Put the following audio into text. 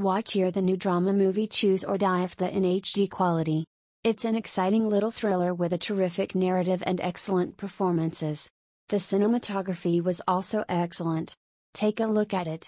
Watch here the new drama movie Choose or Die Afdah in HD quality. It's an exciting little thriller with a terrific narrative and excellent performances. The cinematography was also excellent. Take a look at it.